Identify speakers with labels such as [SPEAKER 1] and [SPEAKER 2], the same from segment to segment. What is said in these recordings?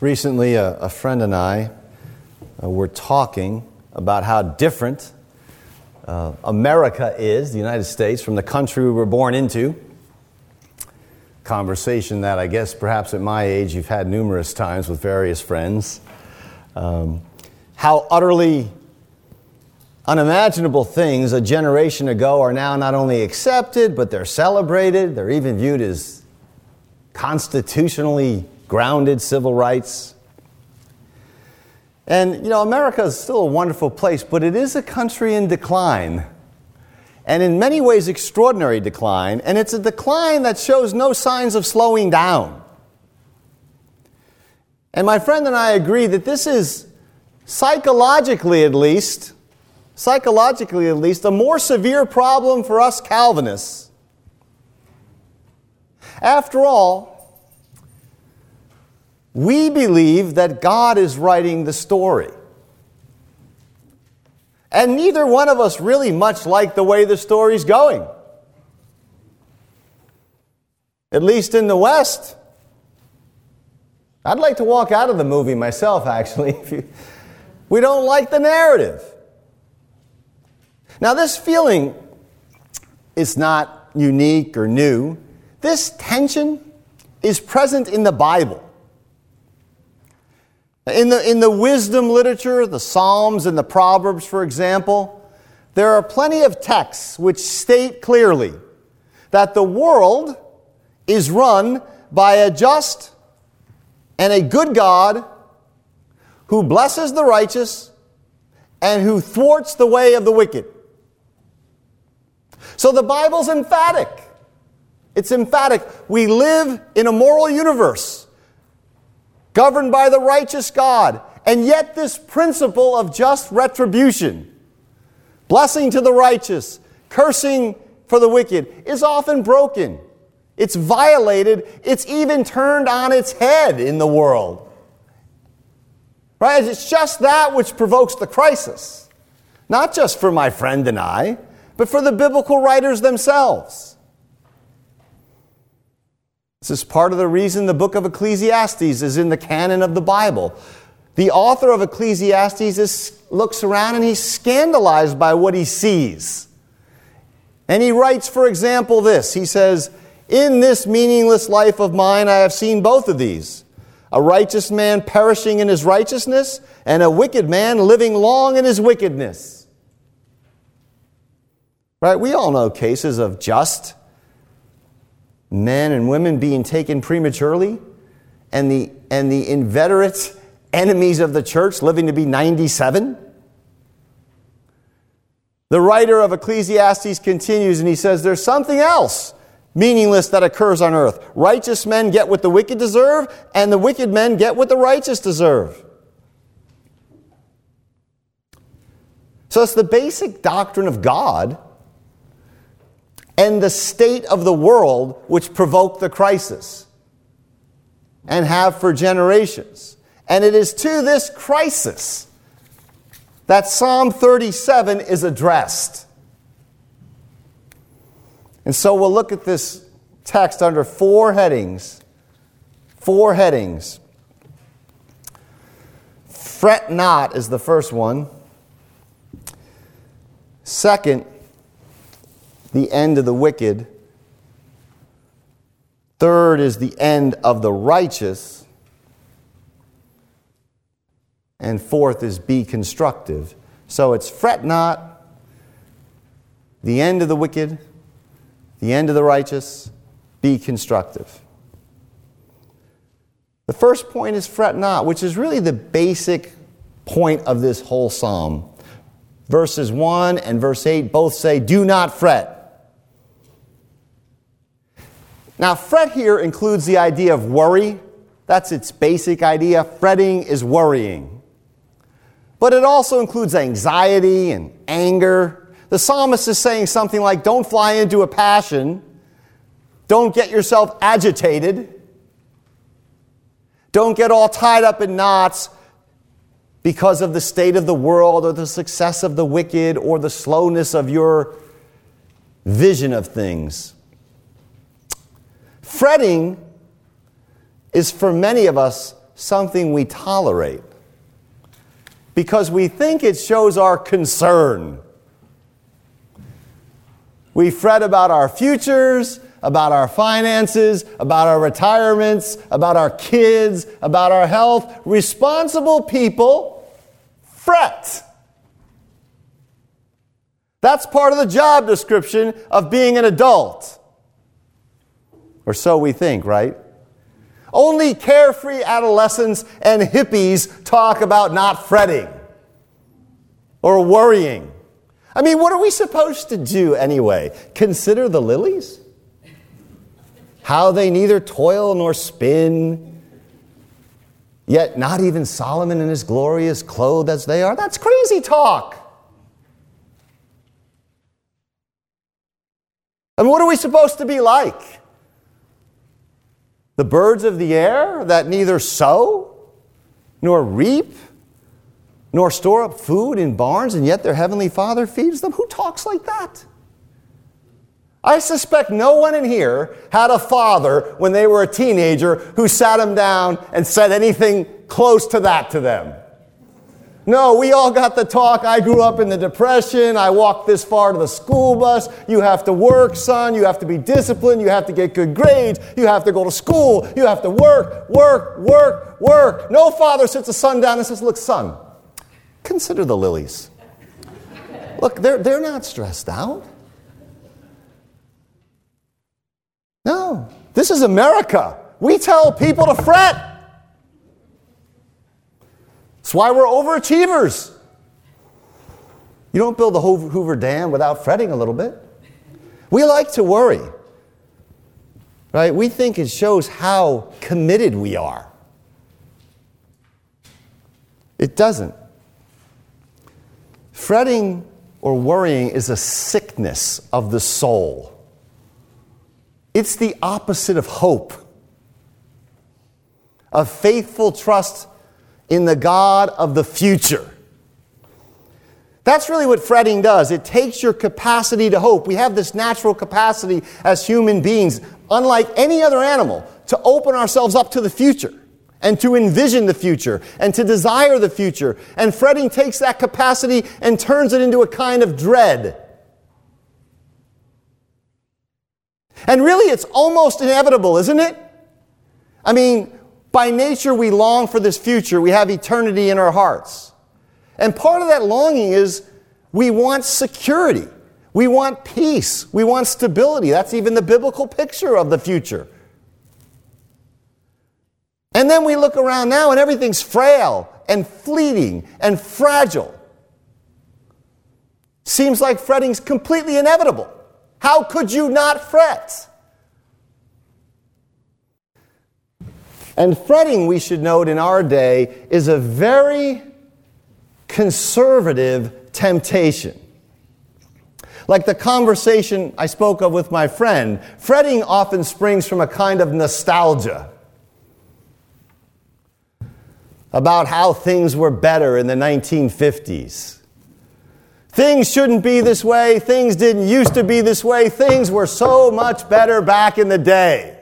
[SPEAKER 1] Recently, a, a friend and I uh, were talking about how different uh, America is, the United States, from the country we were born into. Conversation that I guess perhaps at my age you've had numerous times with various friends. Um, how utterly unimaginable things a generation ago are now not only accepted, but they're celebrated. They're even viewed as constitutionally grounded civil rights. And, you know, America is still a wonderful place, but it is a country in decline. And in many ways, extraordinary decline. And it's a decline that shows no signs of slowing down. And my friend and I agree that this is, psychologically at least, psychologically at least, a more severe problem for us Calvinists. After all, we believe that God is writing the story. And neither one of us really much like the way the story's going. At least in the West. I'd like to walk out of the movie myself, actually. we don't like the narrative. Now, this feeling is not unique or new. This tension is present in the Bible. In the, in the wisdom literature, the Psalms and the Proverbs, for example, there are plenty of texts which state clearly that the world is run by a just and a good God who blesses the righteous and who thwarts the way of the wicked. So the Bible's emphatic. It's emphatic. We live in a moral universe governed by the righteous God, and yet this principle of just retribution, blessing to the righteous, cursing for the wicked, is often broken. It's violated. It's even turned on its head in the world. Right? It's just that which provokes the crisis. Not just for my friend and I, but for the biblical writers themselves. This is part of the reason the book of Ecclesiastes is in the canon of the Bible. The author of Ecclesiastes is, looks around and he's scandalized by what he sees. And he writes, for example, this He says, In this meaningless life of mine, I have seen both of these a righteous man perishing in his righteousness, and a wicked man living long in his wickedness. Right? We all know cases of just men and women being taken prematurely and the, and the inveterate enemies of the church living to be 97. The writer of Ecclesiastes continues and he says, There's something else meaningless that occurs on earth. Righteous men get what the wicked deserve, and the wicked men get what the righteous deserve. So it's the basic doctrine of God and the state of the world which provoked the crisis and have for generations. And it is to this crisis that Psalm 37 is addressed. And so we'll look at this text under four headings. Four headings. Fret not is the first one. Second, the end of the wicked. Third is the end of the righteous. And fourth is be constructive. So it's fret not, the end of the wicked, the end of the righteous, be constructive. The first point is fret not, which is really the basic point of this whole psalm. Verses 1 and verse 8 both say, Do not fret. Now, fret here includes the idea of worry. That's its basic idea. Fretting is worrying. But it also includes anxiety and anger. The psalmist is saying something like, Don't fly into a passion. Don't get yourself agitated. Don't get all tied up in knots because of the state of the world or the success of the wicked or the slowness of your vision of things. Fretting is for many of us something we tolerate because we think it shows our concern. We fret about our futures, about our finances, about our retirements, about our kids, about our health. Responsible people fret. That's part of the job description of being an adult. Or so we think, right? Only carefree adolescents and hippies talk about not fretting or worrying. I mean, what are we supposed to do anyway? Consider the lilies? How they neither toil nor spin, yet not even Solomon in his glory is clothed as they are? That's crazy talk. And what are we supposed to be like? The birds of the air that neither sow nor reap nor store up food in barns, and yet their heavenly Father feeds them? Who talks like that? I suspect no one in here had a father when they were a teenager who sat them down and said anything close to that to them. No, we all got the talk. I grew up in the Depression. I walked this far to the school bus. You have to work, son. You have to be disciplined. You have to get good grades. You have to go to school. You have to work, work, work, work. No father sits a son down and says, Look, son, consider the lilies. Look, they're, they're not stressed out. No, this is America. We tell people to fret. That's why we're overachievers. You don't build the Hoover Dam without fretting a little bit. We like to worry, right? We think it shows how committed we are. It doesn't. Fretting or worrying is a sickness of the soul. It's the opposite of hope, of faithful trust in the God of the future. That's really what fretting does. It takes your capacity to hope. We have this natural capacity as human beings, unlike any other animal, to open ourselves up to the future and to envision the future and to desire the future. And fretting takes that capacity and turns it into a kind of dread. And really, it's almost inevitable, isn't it? I mean, by nature, we long for this future. We have eternity in our hearts. And part of that longing is we want security. We want peace. We want stability. That's even the biblical picture of the future. And then we look around now and everything's frail and fleeting and fragile. Seems like fretting's completely inevitable. How could you not fret? And fretting, we should note in our day, is a very conservative temptation. Like the conversation I spoke of with my friend, fretting often springs from a kind of nostalgia about how things were better in the 1950s. Things shouldn't be this way. Things didn't used to be this way. Things were so much better back in the day.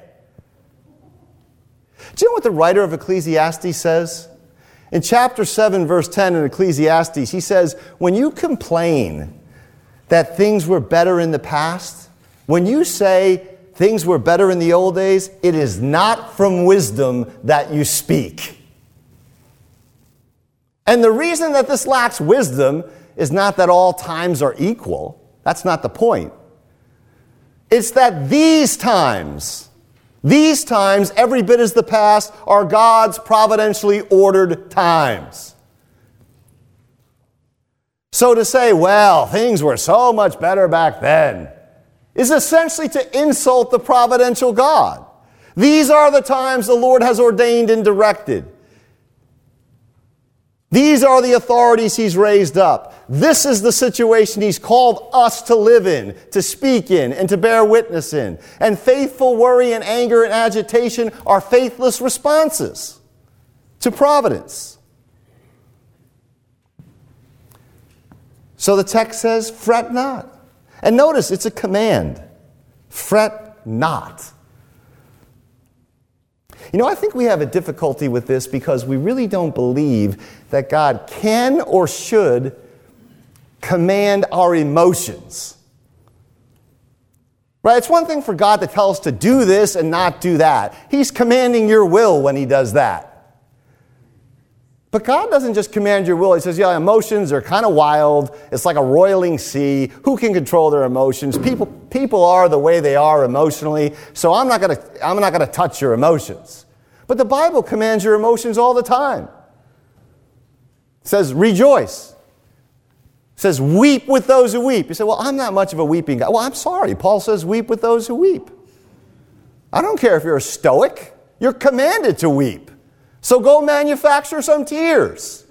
[SPEAKER 1] Do you know what the writer of Ecclesiastes says? In chapter 7, verse 10 in Ecclesiastes, he says, When you complain that things were better in the past, when you say things were better in the old days, it is not from wisdom that you speak. And the reason that this lacks wisdom is not that all times are equal. That's not the point. It's that these times, these times, every bit as the past, are God's providentially ordered times. So to say, well, things were so much better back then, is essentially to insult the providential God. These are the times the Lord has ordained and directed. These are the authorities he's raised up. This is the situation he's called us to live in, to speak in, and to bear witness in. And faithful worry and anger and agitation are faithless responses to providence. So the text says, fret not. And notice it's a command fret not. You know, I think we have a difficulty with this because we really don't believe that God can or should command our emotions. Right? It's one thing for God to tell us to do this and not do that. He's commanding your will when He does that. But God doesn't just command your will. He says, yeah, emotions are kind of wild. It's like a roiling sea. Who can control their emotions? People, people are the way they are emotionally, so I'm not going to I'm not going to touch your emotions. But the Bible commands your emotions all the time. It says, rejoice. It says, weep with those who weep. You say, well, I'm not much of a weeping guy. Well, I'm sorry. Paul says, weep with those who weep. I don't care if you're a stoic, you're commanded to weep. So go manufacture some tears.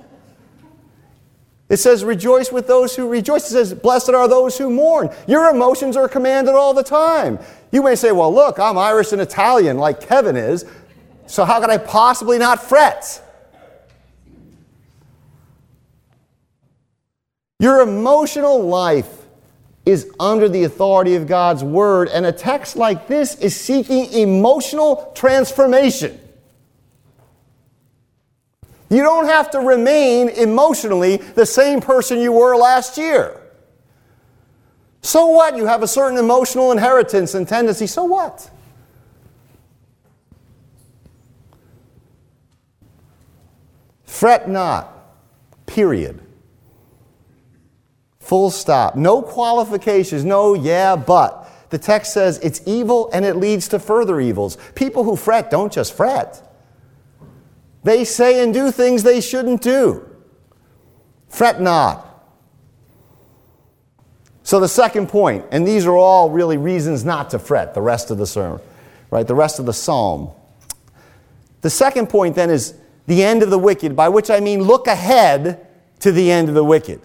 [SPEAKER 1] It says, rejoice with those who rejoice. It says, blessed are those who mourn. Your emotions are commanded all the time. You may say, well, look, I'm Irish and Italian like Kevin is, so how could I possibly not fret? Your emotional life is under the authority of God's word, and a text like this is seeking emotional transformation. You don't have to remain emotionally the same person you were last year. So what? You have a certain emotional inheritance and tendency. So what? Fret not. Period. Full stop. No qualifications. No, yeah, but. The text says it's evil and it leads to further evils. People who fret don't just fret. They say and do things they shouldn't do. Fret not. So, the second point, and these are all really reasons not to fret, the rest of the sermon, right? The rest of the psalm. The second point then is the end of the wicked, by which I mean look ahead to the end of the wicked.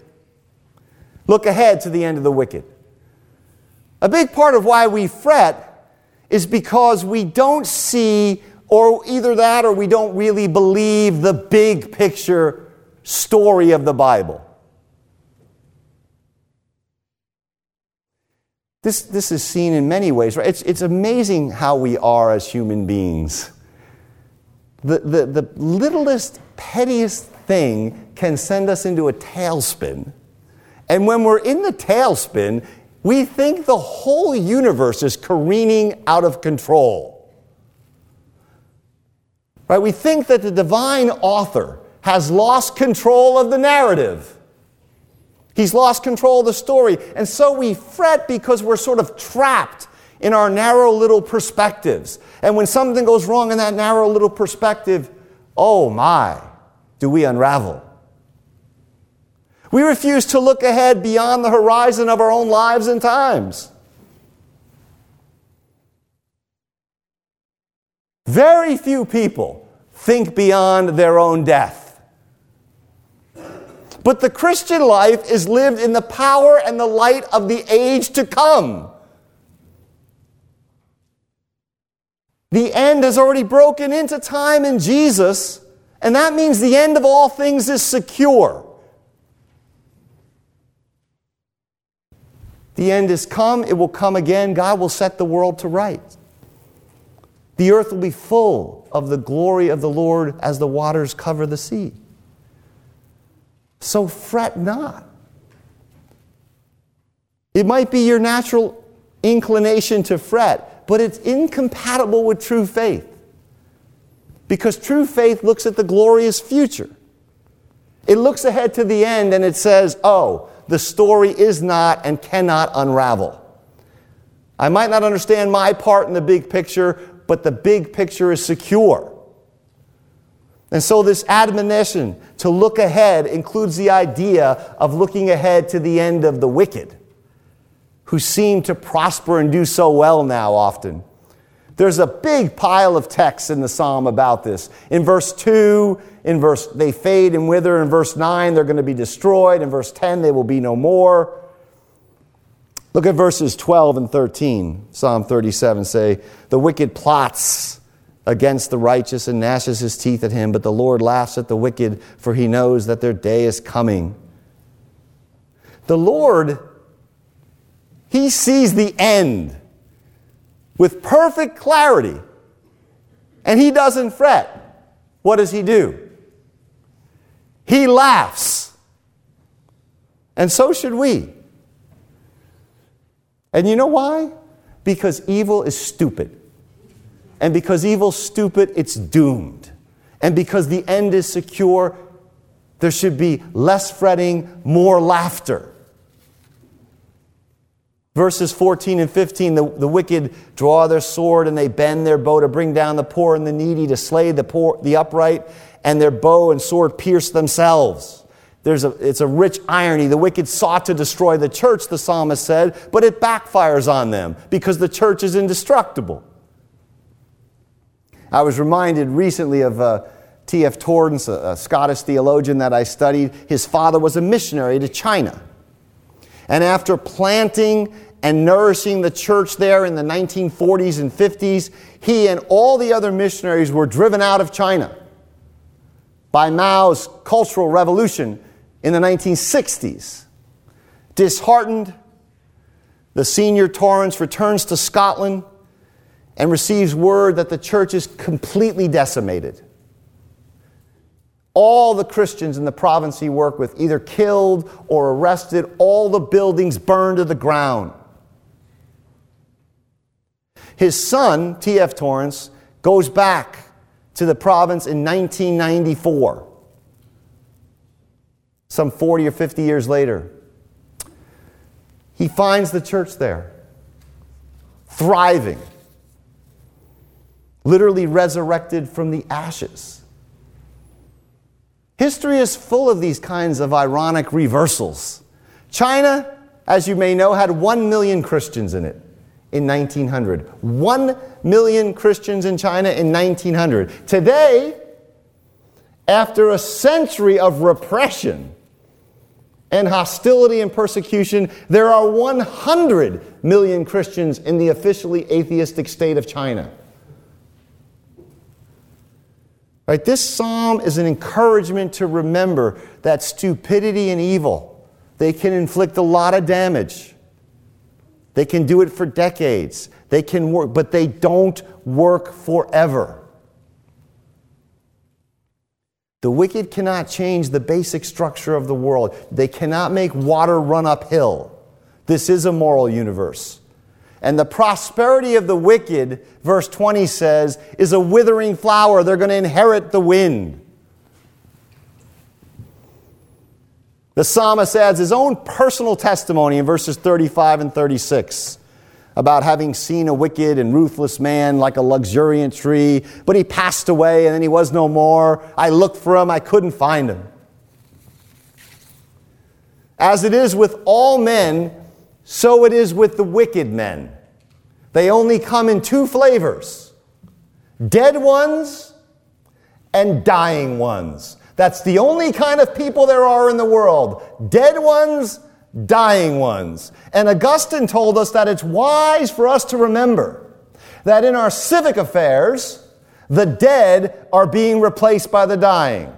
[SPEAKER 1] Look ahead to the end of the wicked. A big part of why we fret is because we don't see or either that or we don't really believe the big picture story of the Bible. This, this is seen in many ways, right? It's, it's amazing how we are as human beings. The, the, the littlest, pettiest thing can send us into a tailspin. And when we're in the tailspin, we think the whole universe is careening out of control. Right? We think that the divine author has lost control of the narrative. He's lost control of the story. And so we fret because we're sort of trapped in our narrow little perspectives. And when something goes wrong in that narrow little perspective, oh my, do we unravel. We refuse to look ahead beyond the horizon of our own lives and times. Very few people think beyond their own death. But the Christian life is lived in the power and the light of the age to come. The end has already broken into time in Jesus, and that means the end of all things is secure. The end is come, it will come again. God will set the world to rights. The earth will be full of the glory of the Lord as the waters cover the sea. So fret not. It might be your natural inclination to fret, but it's incompatible with true faith. Because true faith looks at the glorious future. It looks ahead to the end and it says, oh, the story is not and cannot unravel. I might not understand my part in the big picture, but the big picture is secure. And so, this admonition to look ahead includes the idea of looking ahead to the end of the wicked, who seem to prosper and do so well now often. There's a big pile of texts in the psalm about this. In verse 2, in verse they fade and wither. In verse 9, they're going to be destroyed. In verse 10, they will be no more. Look at verses 12 and 13. Psalm 37 say, The wicked plots against the righteous and gnashes his teeth at him, but the Lord laughs at the wicked, for he knows that their day is coming. The Lord, he sees the end with perfect clarity. and he doesn't fret, what does he do? He laughs. And so should we. And you know why? Because evil is stupid. And because evil's stupid, it's doomed. And because the end is secure, there should be less fretting, more laughter. Verses 14 and 15 the, the wicked draw their sword and they bend their bow to bring down the poor and the needy, to slay the, poor, the upright, and their bow and sword pierce themselves. There's a, it's a rich irony. The wicked sought to destroy the church, the psalmist said, but it backfires on them because the church is indestructible. I was reminded recently of uh, T.F. Torrance, a, a Scottish theologian that I studied. His father was a missionary to China. And after planting and nourishing the church there in the 1940s and 50s, he and all the other missionaries were driven out of China by Mao's Cultural Revolution in the 1960s. Disheartened, the senior Torrance returns to Scotland and receives word that the church is completely decimated. All the Christians in the province he worked with either killed or arrested, all the buildings burned to the ground. His son, T.F. Torrance, goes back to the province in 1994, some 40 or 50 years later. He finds the church there, thriving, literally resurrected from the ashes. History is full of these kinds of ironic reversals. China, as you may know, had 1 million Christians in it in 1900. 1 million Christians in China in 1900. Today, after a century of repression and hostility and persecution, there are 100 million Christians in the officially atheistic state of China. Right? This psalm is an encouragement to remember that stupidity and evil, they can inflict a lot of damage. They can do it for decades. They can work, but they don't work forever. The wicked cannot change the basic structure of the world. They cannot make water run uphill. This is a moral universe. And the prosperity of the wicked, verse 20 says, is a withering flower. They're going to inherit the wind. The psalmist adds his own personal testimony in verses 35 and 36 about having seen a wicked and ruthless man like a luxuriant tree, but he passed away and then he was no more. I looked for him, I couldn't find him. As it is with all men, so it is with the wicked men. They only come in two flavors dead ones and dying ones. That's the only kind of people there are in the world dead ones, dying ones. And Augustine told us that it's wise for us to remember that in our civic affairs, the dead are being replaced by the dying.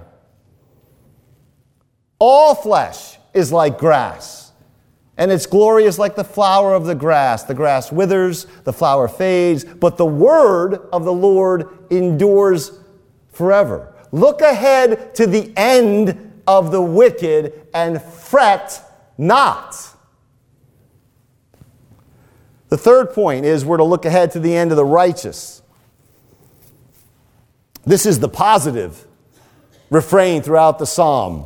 [SPEAKER 1] All flesh is like grass. And its glory is like the flower of the grass. The grass withers, the flower fades, but the word of the Lord endures forever. Look ahead to the end of the wicked and fret not. The third point is we're to look ahead to the end of the righteous. This is the positive refrain throughout the psalm.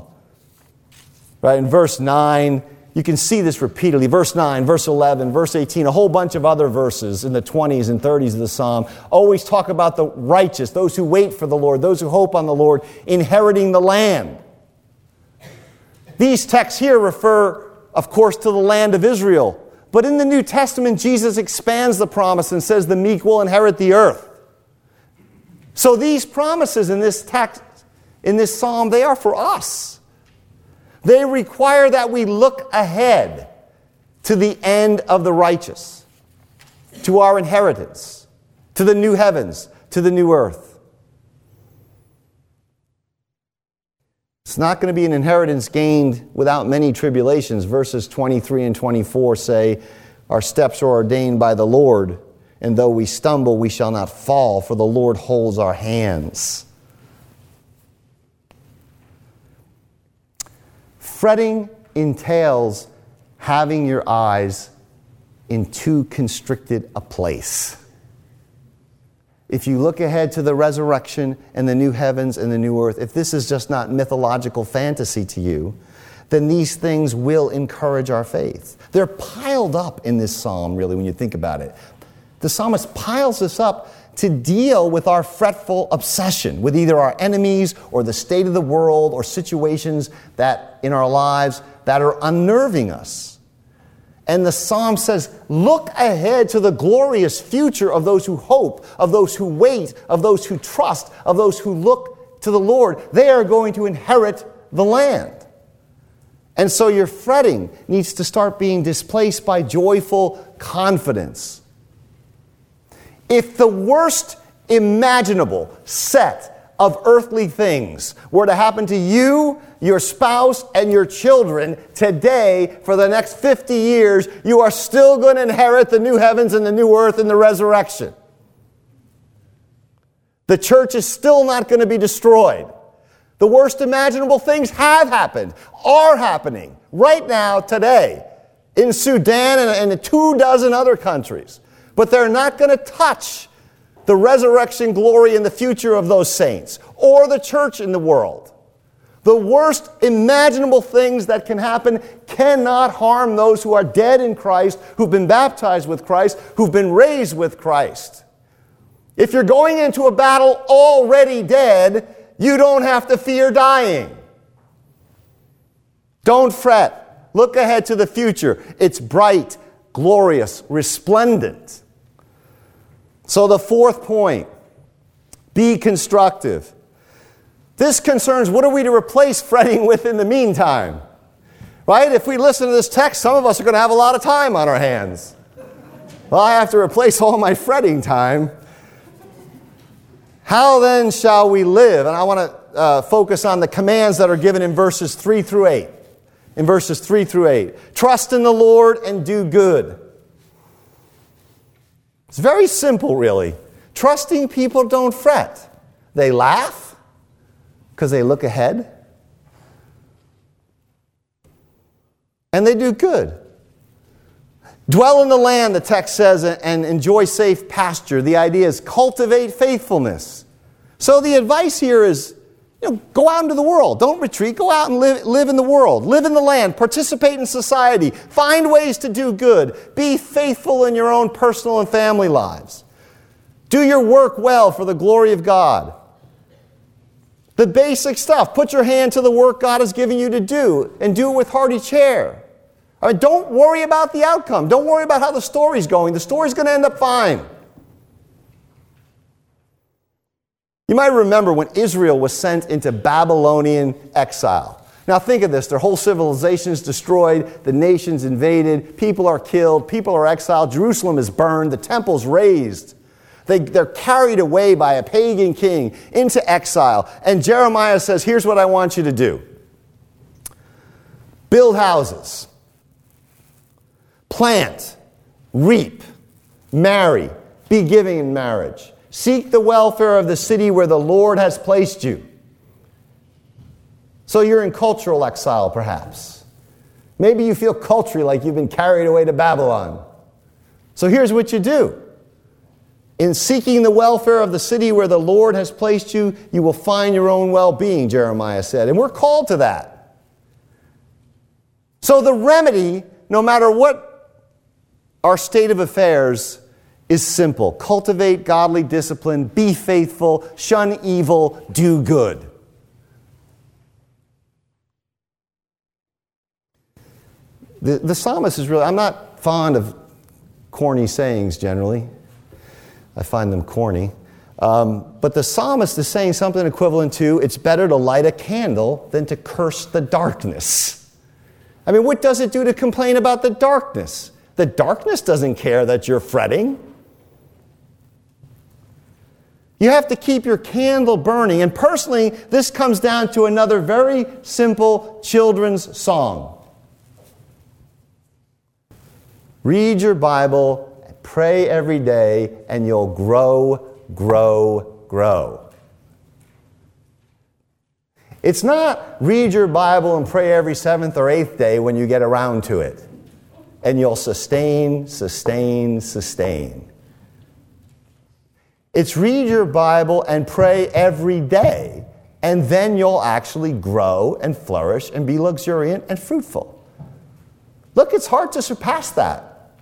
[SPEAKER 1] Right in verse 9, you can see this repeatedly. Verse 9, verse 11, verse 18, a whole bunch of other verses in the 20s and 30s of the psalm always talk about the righteous, those who wait for the Lord, those who hope on the Lord, inheriting the land. These texts here refer, of course, to the land of Israel. But in the New Testament, Jesus expands the promise and says the meek will inherit the earth. So these promises in this text, in this psalm, they are for us. They require that we look ahead to the end of the righteous, to our inheritance, to the new heavens, to the new earth. It's not going to be an inheritance gained without many tribulations. Verses 23 and 24 say, Our steps are ordained by the Lord, And though we stumble, we shall not fall, for the Lord holds our hands. Fretting entails having your eyes in too constricted a place. If you look ahead to the resurrection and the new heavens and the new earth, if this is just not mythological fantasy to you, then these things will encourage our faith. They're piled up in this psalm, really, when you think about it. The psalmist piles this up to deal with our fretful obsession with either our enemies or the state of the world or situations that in our lives that are unnerving us. And the psalm says, Look ahead to the glorious future of those who hope, of those who wait, of those who trust, of those who look to the Lord. They are going to inherit the land. And so your fretting needs to start being displaced by joyful confidence. If the worst imaginable set of earthly things were to happen to you, your spouse, and your children today for the next 50 years, you are still going to inherit the new heavens and the new earth in the resurrection. The church is still not going to be destroyed. The worst imaginable things have happened, are happening right now, today, in Sudan and, and two dozen other countries. But they're not going to touch the resurrection glory and the future of those saints or the church in the world. The worst imaginable things that can happen cannot harm those who are dead in Christ, who've been baptized with Christ, who've been raised with Christ. If you're going into a battle already dead, you don't have to fear dying. Don't fret. Look ahead to the future. It's bright, glorious, resplendent. So, the fourth point be constructive. This concerns what are we to replace fretting with in the meantime? Right? If we listen to this text, some of us are going to have a lot of time on our hands. Well, I have to replace all my fretting time how then shall we live? And I want to uh, focus on the commands that are given in verses 3 through 8. In verses 3 through 8. Trust in the Lord and do good. It's very simple, really. Trusting people don't fret, they laugh because they look ahead. And they do good. Dwell in the land, the text says, and enjoy safe pasture. The idea is cultivate faithfulness. So the advice here is you know, go out into the world. Don't retreat. Go out and live, live in the world. Live in the land. Participate in society. Find ways to do good. Be faithful in your own personal and family lives. Do your work well for the glory of God. The basic stuff. Put your hand to the work God has given you to do and do it with hearty cheer. I mean, don't worry about the outcome. Don't worry about how the story's going. The story's going to end up fine. You might remember when Israel was sent into Babylonian exile. Now, think of this their whole civilization is destroyed, the nation's invaded, people are killed, people are exiled, Jerusalem is burned, the temple's razed. They, they're carried away by a pagan king into exile. And Jeremiah says, Here's what I want you to do build houses Plant, reap, marry, be giving in marriage. Seek the welfare of the city where the Lord has placed you. So you're in cultural exile, perhaps. Maybe you feel culturally like you've been carried away to Babylon. So here's what you do. In seeking the welfare of the city where the Lord has placed you, you will find your own well being, Jeremiah said. And we're called to that. So the remedy, no matter what our state of affairs is simple cultivate godly discipline, be faithful, shun evil, do good. The, the psalmist is really, I'm not fond of corny sayings generally. I find them corny. Um, but the psalmist is saying something equivalent to it's better to light a candle than to curse the darkness. I mean, what does it do to complain about the darkness? The darkness doesn't care that you're fretting. You have to keep your candle burning. And personally, this comes down to another very simple children's song. Read your Bible, Pray every day, and you'll grow, grow, grow. It's not read your Bible and pray every seventh or eighth day when you get around to it. And you'll sustain, sustain, sustain. It's read your Bible and pray every day, and then you'll actually grow and flourish and be luxuriant and fruitful. Look, it's hard to surpass that.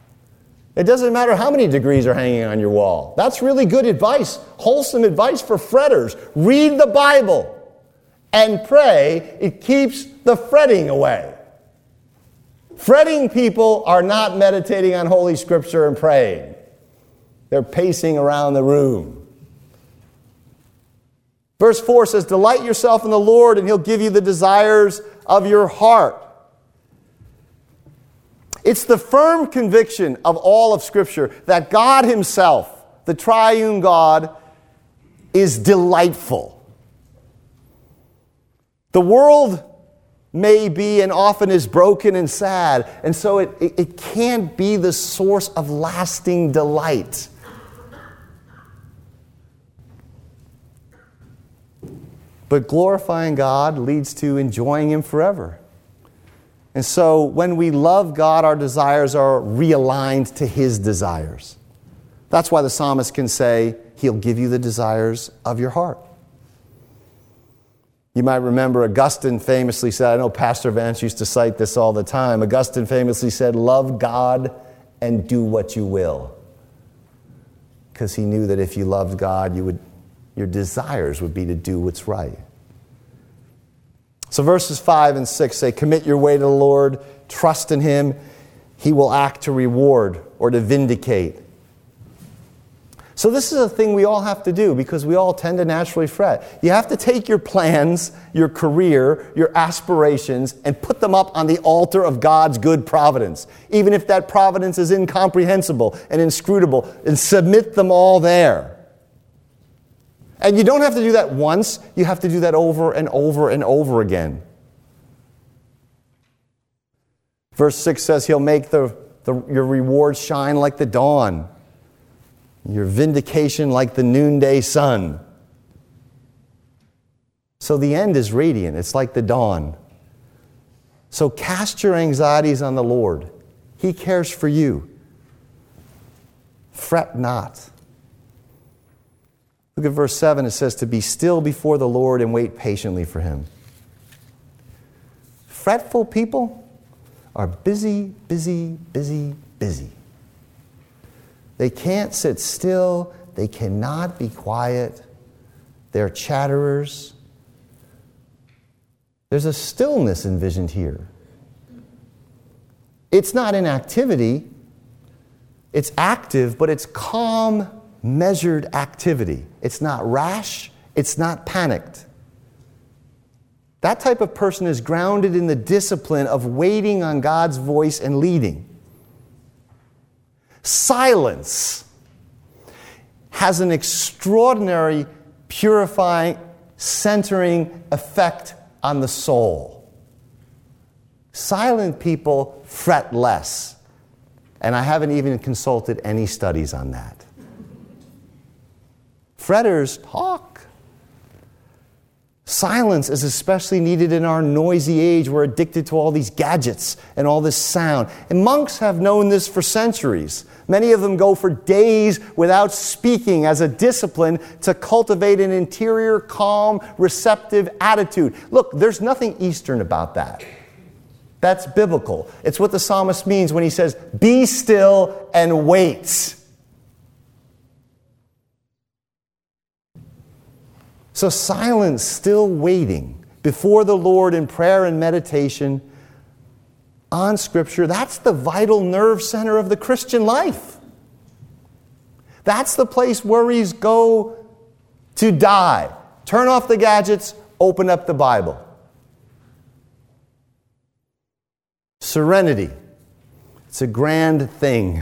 [SPEAKER 1] It doesn't matter how many degrees are hanging on your wall. That's really good advice, wholesome advice for fretters. Read the Bible and pray, it keeps the fretting away. Fretting people are not meditating on Holy Scripture and praying, they're pacing around the room. Verse 4 says, Delight yourself in the Lord, and He'll give you the desires of your heart. It's the firm conviction of all of Scripture that God Himself, the triune God, is delightful. The world may be and often is broken and sad, and so it, it, it can't be the source of lasting delight. But glorifying God leads to enjoying Him forever. And so when we love God, our desires are realigned to His desires. That's why the psalmist can say, He'll give you the desires of your heart. You might remember Augustine famously said, I know Pastor Vance used to cite this all the time. Augustine famously said, Love God and do what you will. Because he knew that if you loved God, you would, your desires would be to do what's right. So verses 5 and 6 say, Commit your way to the Lord, trust in him, he will act to reward or to vindicate. So, this is a thing we all have to do because we all tend to naturally fret. You have to take your plans, your career, your aspirations, and put them up on the altar of God's good providence, even if that providence is incomprehensible and inscrutable, and submit them all there. And you don't have to do that once, you have to do that over and over and over again. Verse 6 says, He'll make the, the, your reward shine like the dawn your vindication like the noonday sun. So the end is radiant, it's like the dawn. So cast your anxieties on the Lord. He cares for you. Fret not. Look at verse 7. It says, To be still before the Lord and wait patiently for him. Fretful people are busy, busy, busy, busy. They can't sit still. They cannot be quiet. They're chatterers. There's a stillness envisioned here. It's not inactivity, it's active, but it's calm, measured activity. It's not rash, it's not panicked. That type of person is grounded in the discipline of waiting on God's voice and leading. Silence has an extraordinary purifying, centering effect on the soul. Silent people fret less. And I haven't even consulted any studies on that. Fretters talk. Silence is especially needed in our noisy age. We're addicted to all these gadgets and all this sound. And monks have known this for centuries. Many of them go for days without speaking as a discipline to cultivate an interior, calm, receptive attitude. Look, there's nothing Eastern about that. That's biblical. It's what the psalmist means when he says, Be still and wait. So, silence, still waiting before the Lord in prayer and meditation on Scripture, that's the vital nerve center of the Christian life. That's the place worries go to die. Turn off the gadgets, open up the Bible. Serenity. It's a grand thing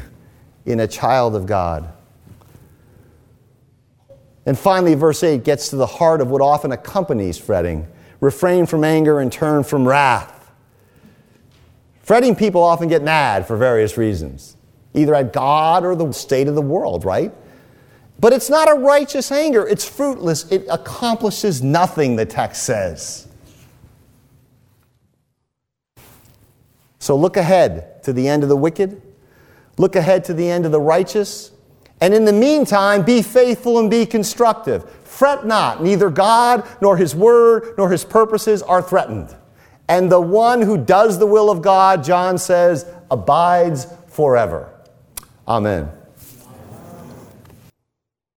[SPEAKER 1] in a child of God. And finally, verse 8 gets to the heart of what often accompanies fretting refrain from anger and turn from wrath. Fretting people often get mad for various reasons. either at God or the state of the world, right? But it's not a righteous anger. It's fruitless. It accomplishes nothing, the text says. So look ahead to the end of the wicked. Look ahead to the end of the righteous. And in the meantime, be faithful and be constructive. Fret not, neither God nor His word nor His purposes are threatened. And the one who does the will of God, John says, abides forever. Amen.